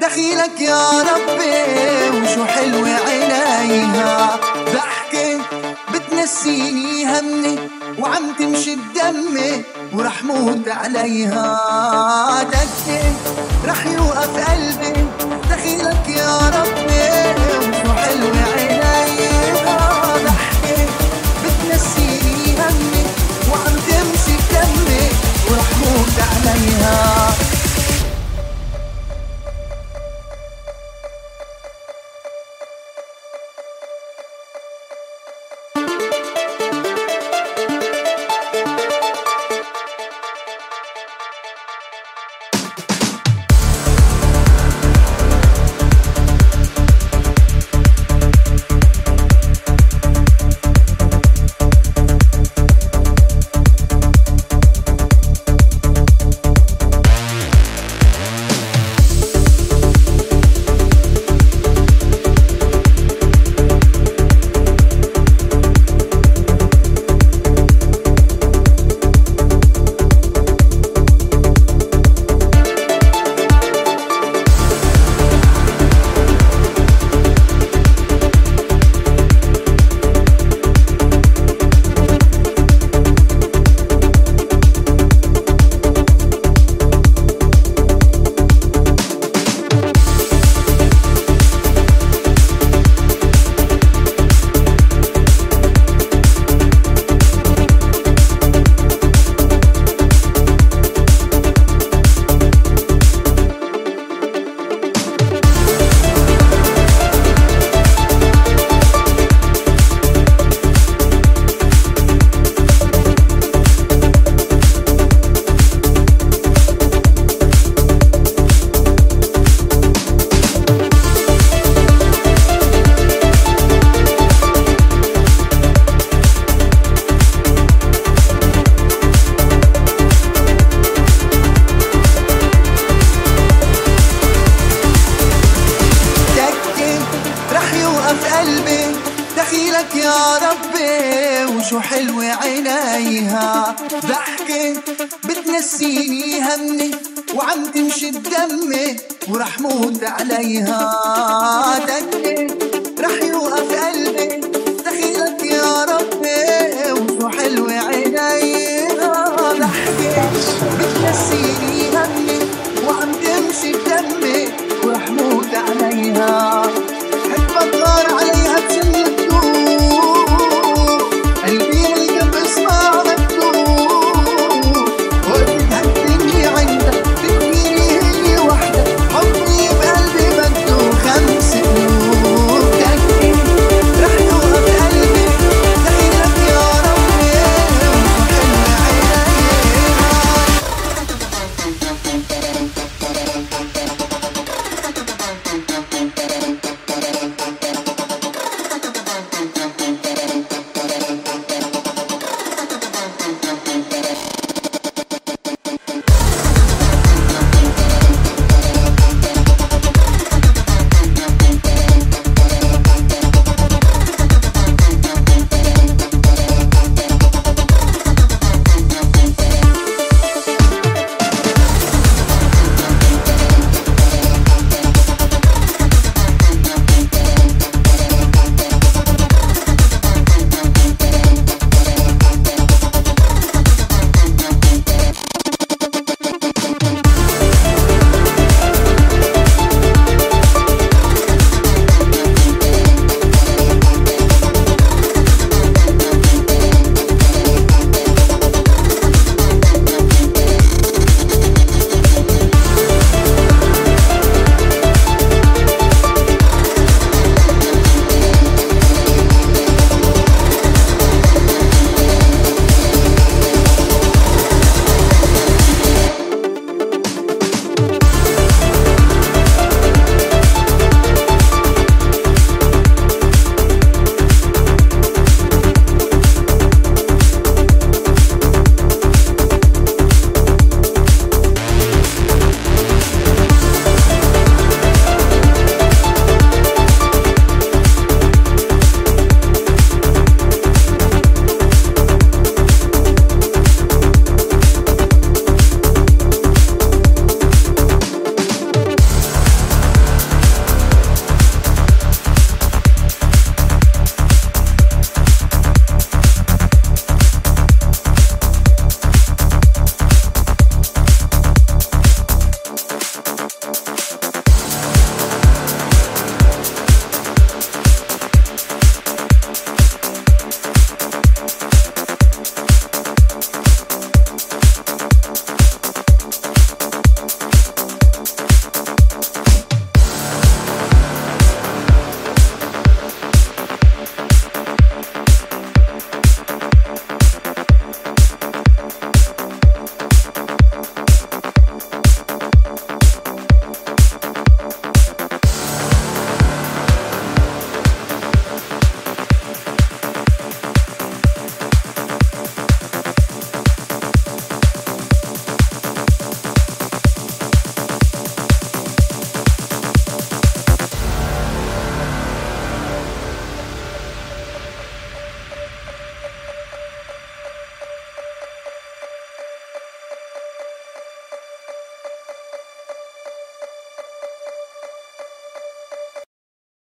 دخيلك يا ربي وشو حلوة عينيها. ضحكة بتنسيني همي وعم تمشي بدمي ورح موت عليها. دقة رح دخيلك يا ربي وشو حلوة عينيها. ضحكة بتنسيني همي وعم تمشي بدمي ورح موت عليها. دقة رح يوقف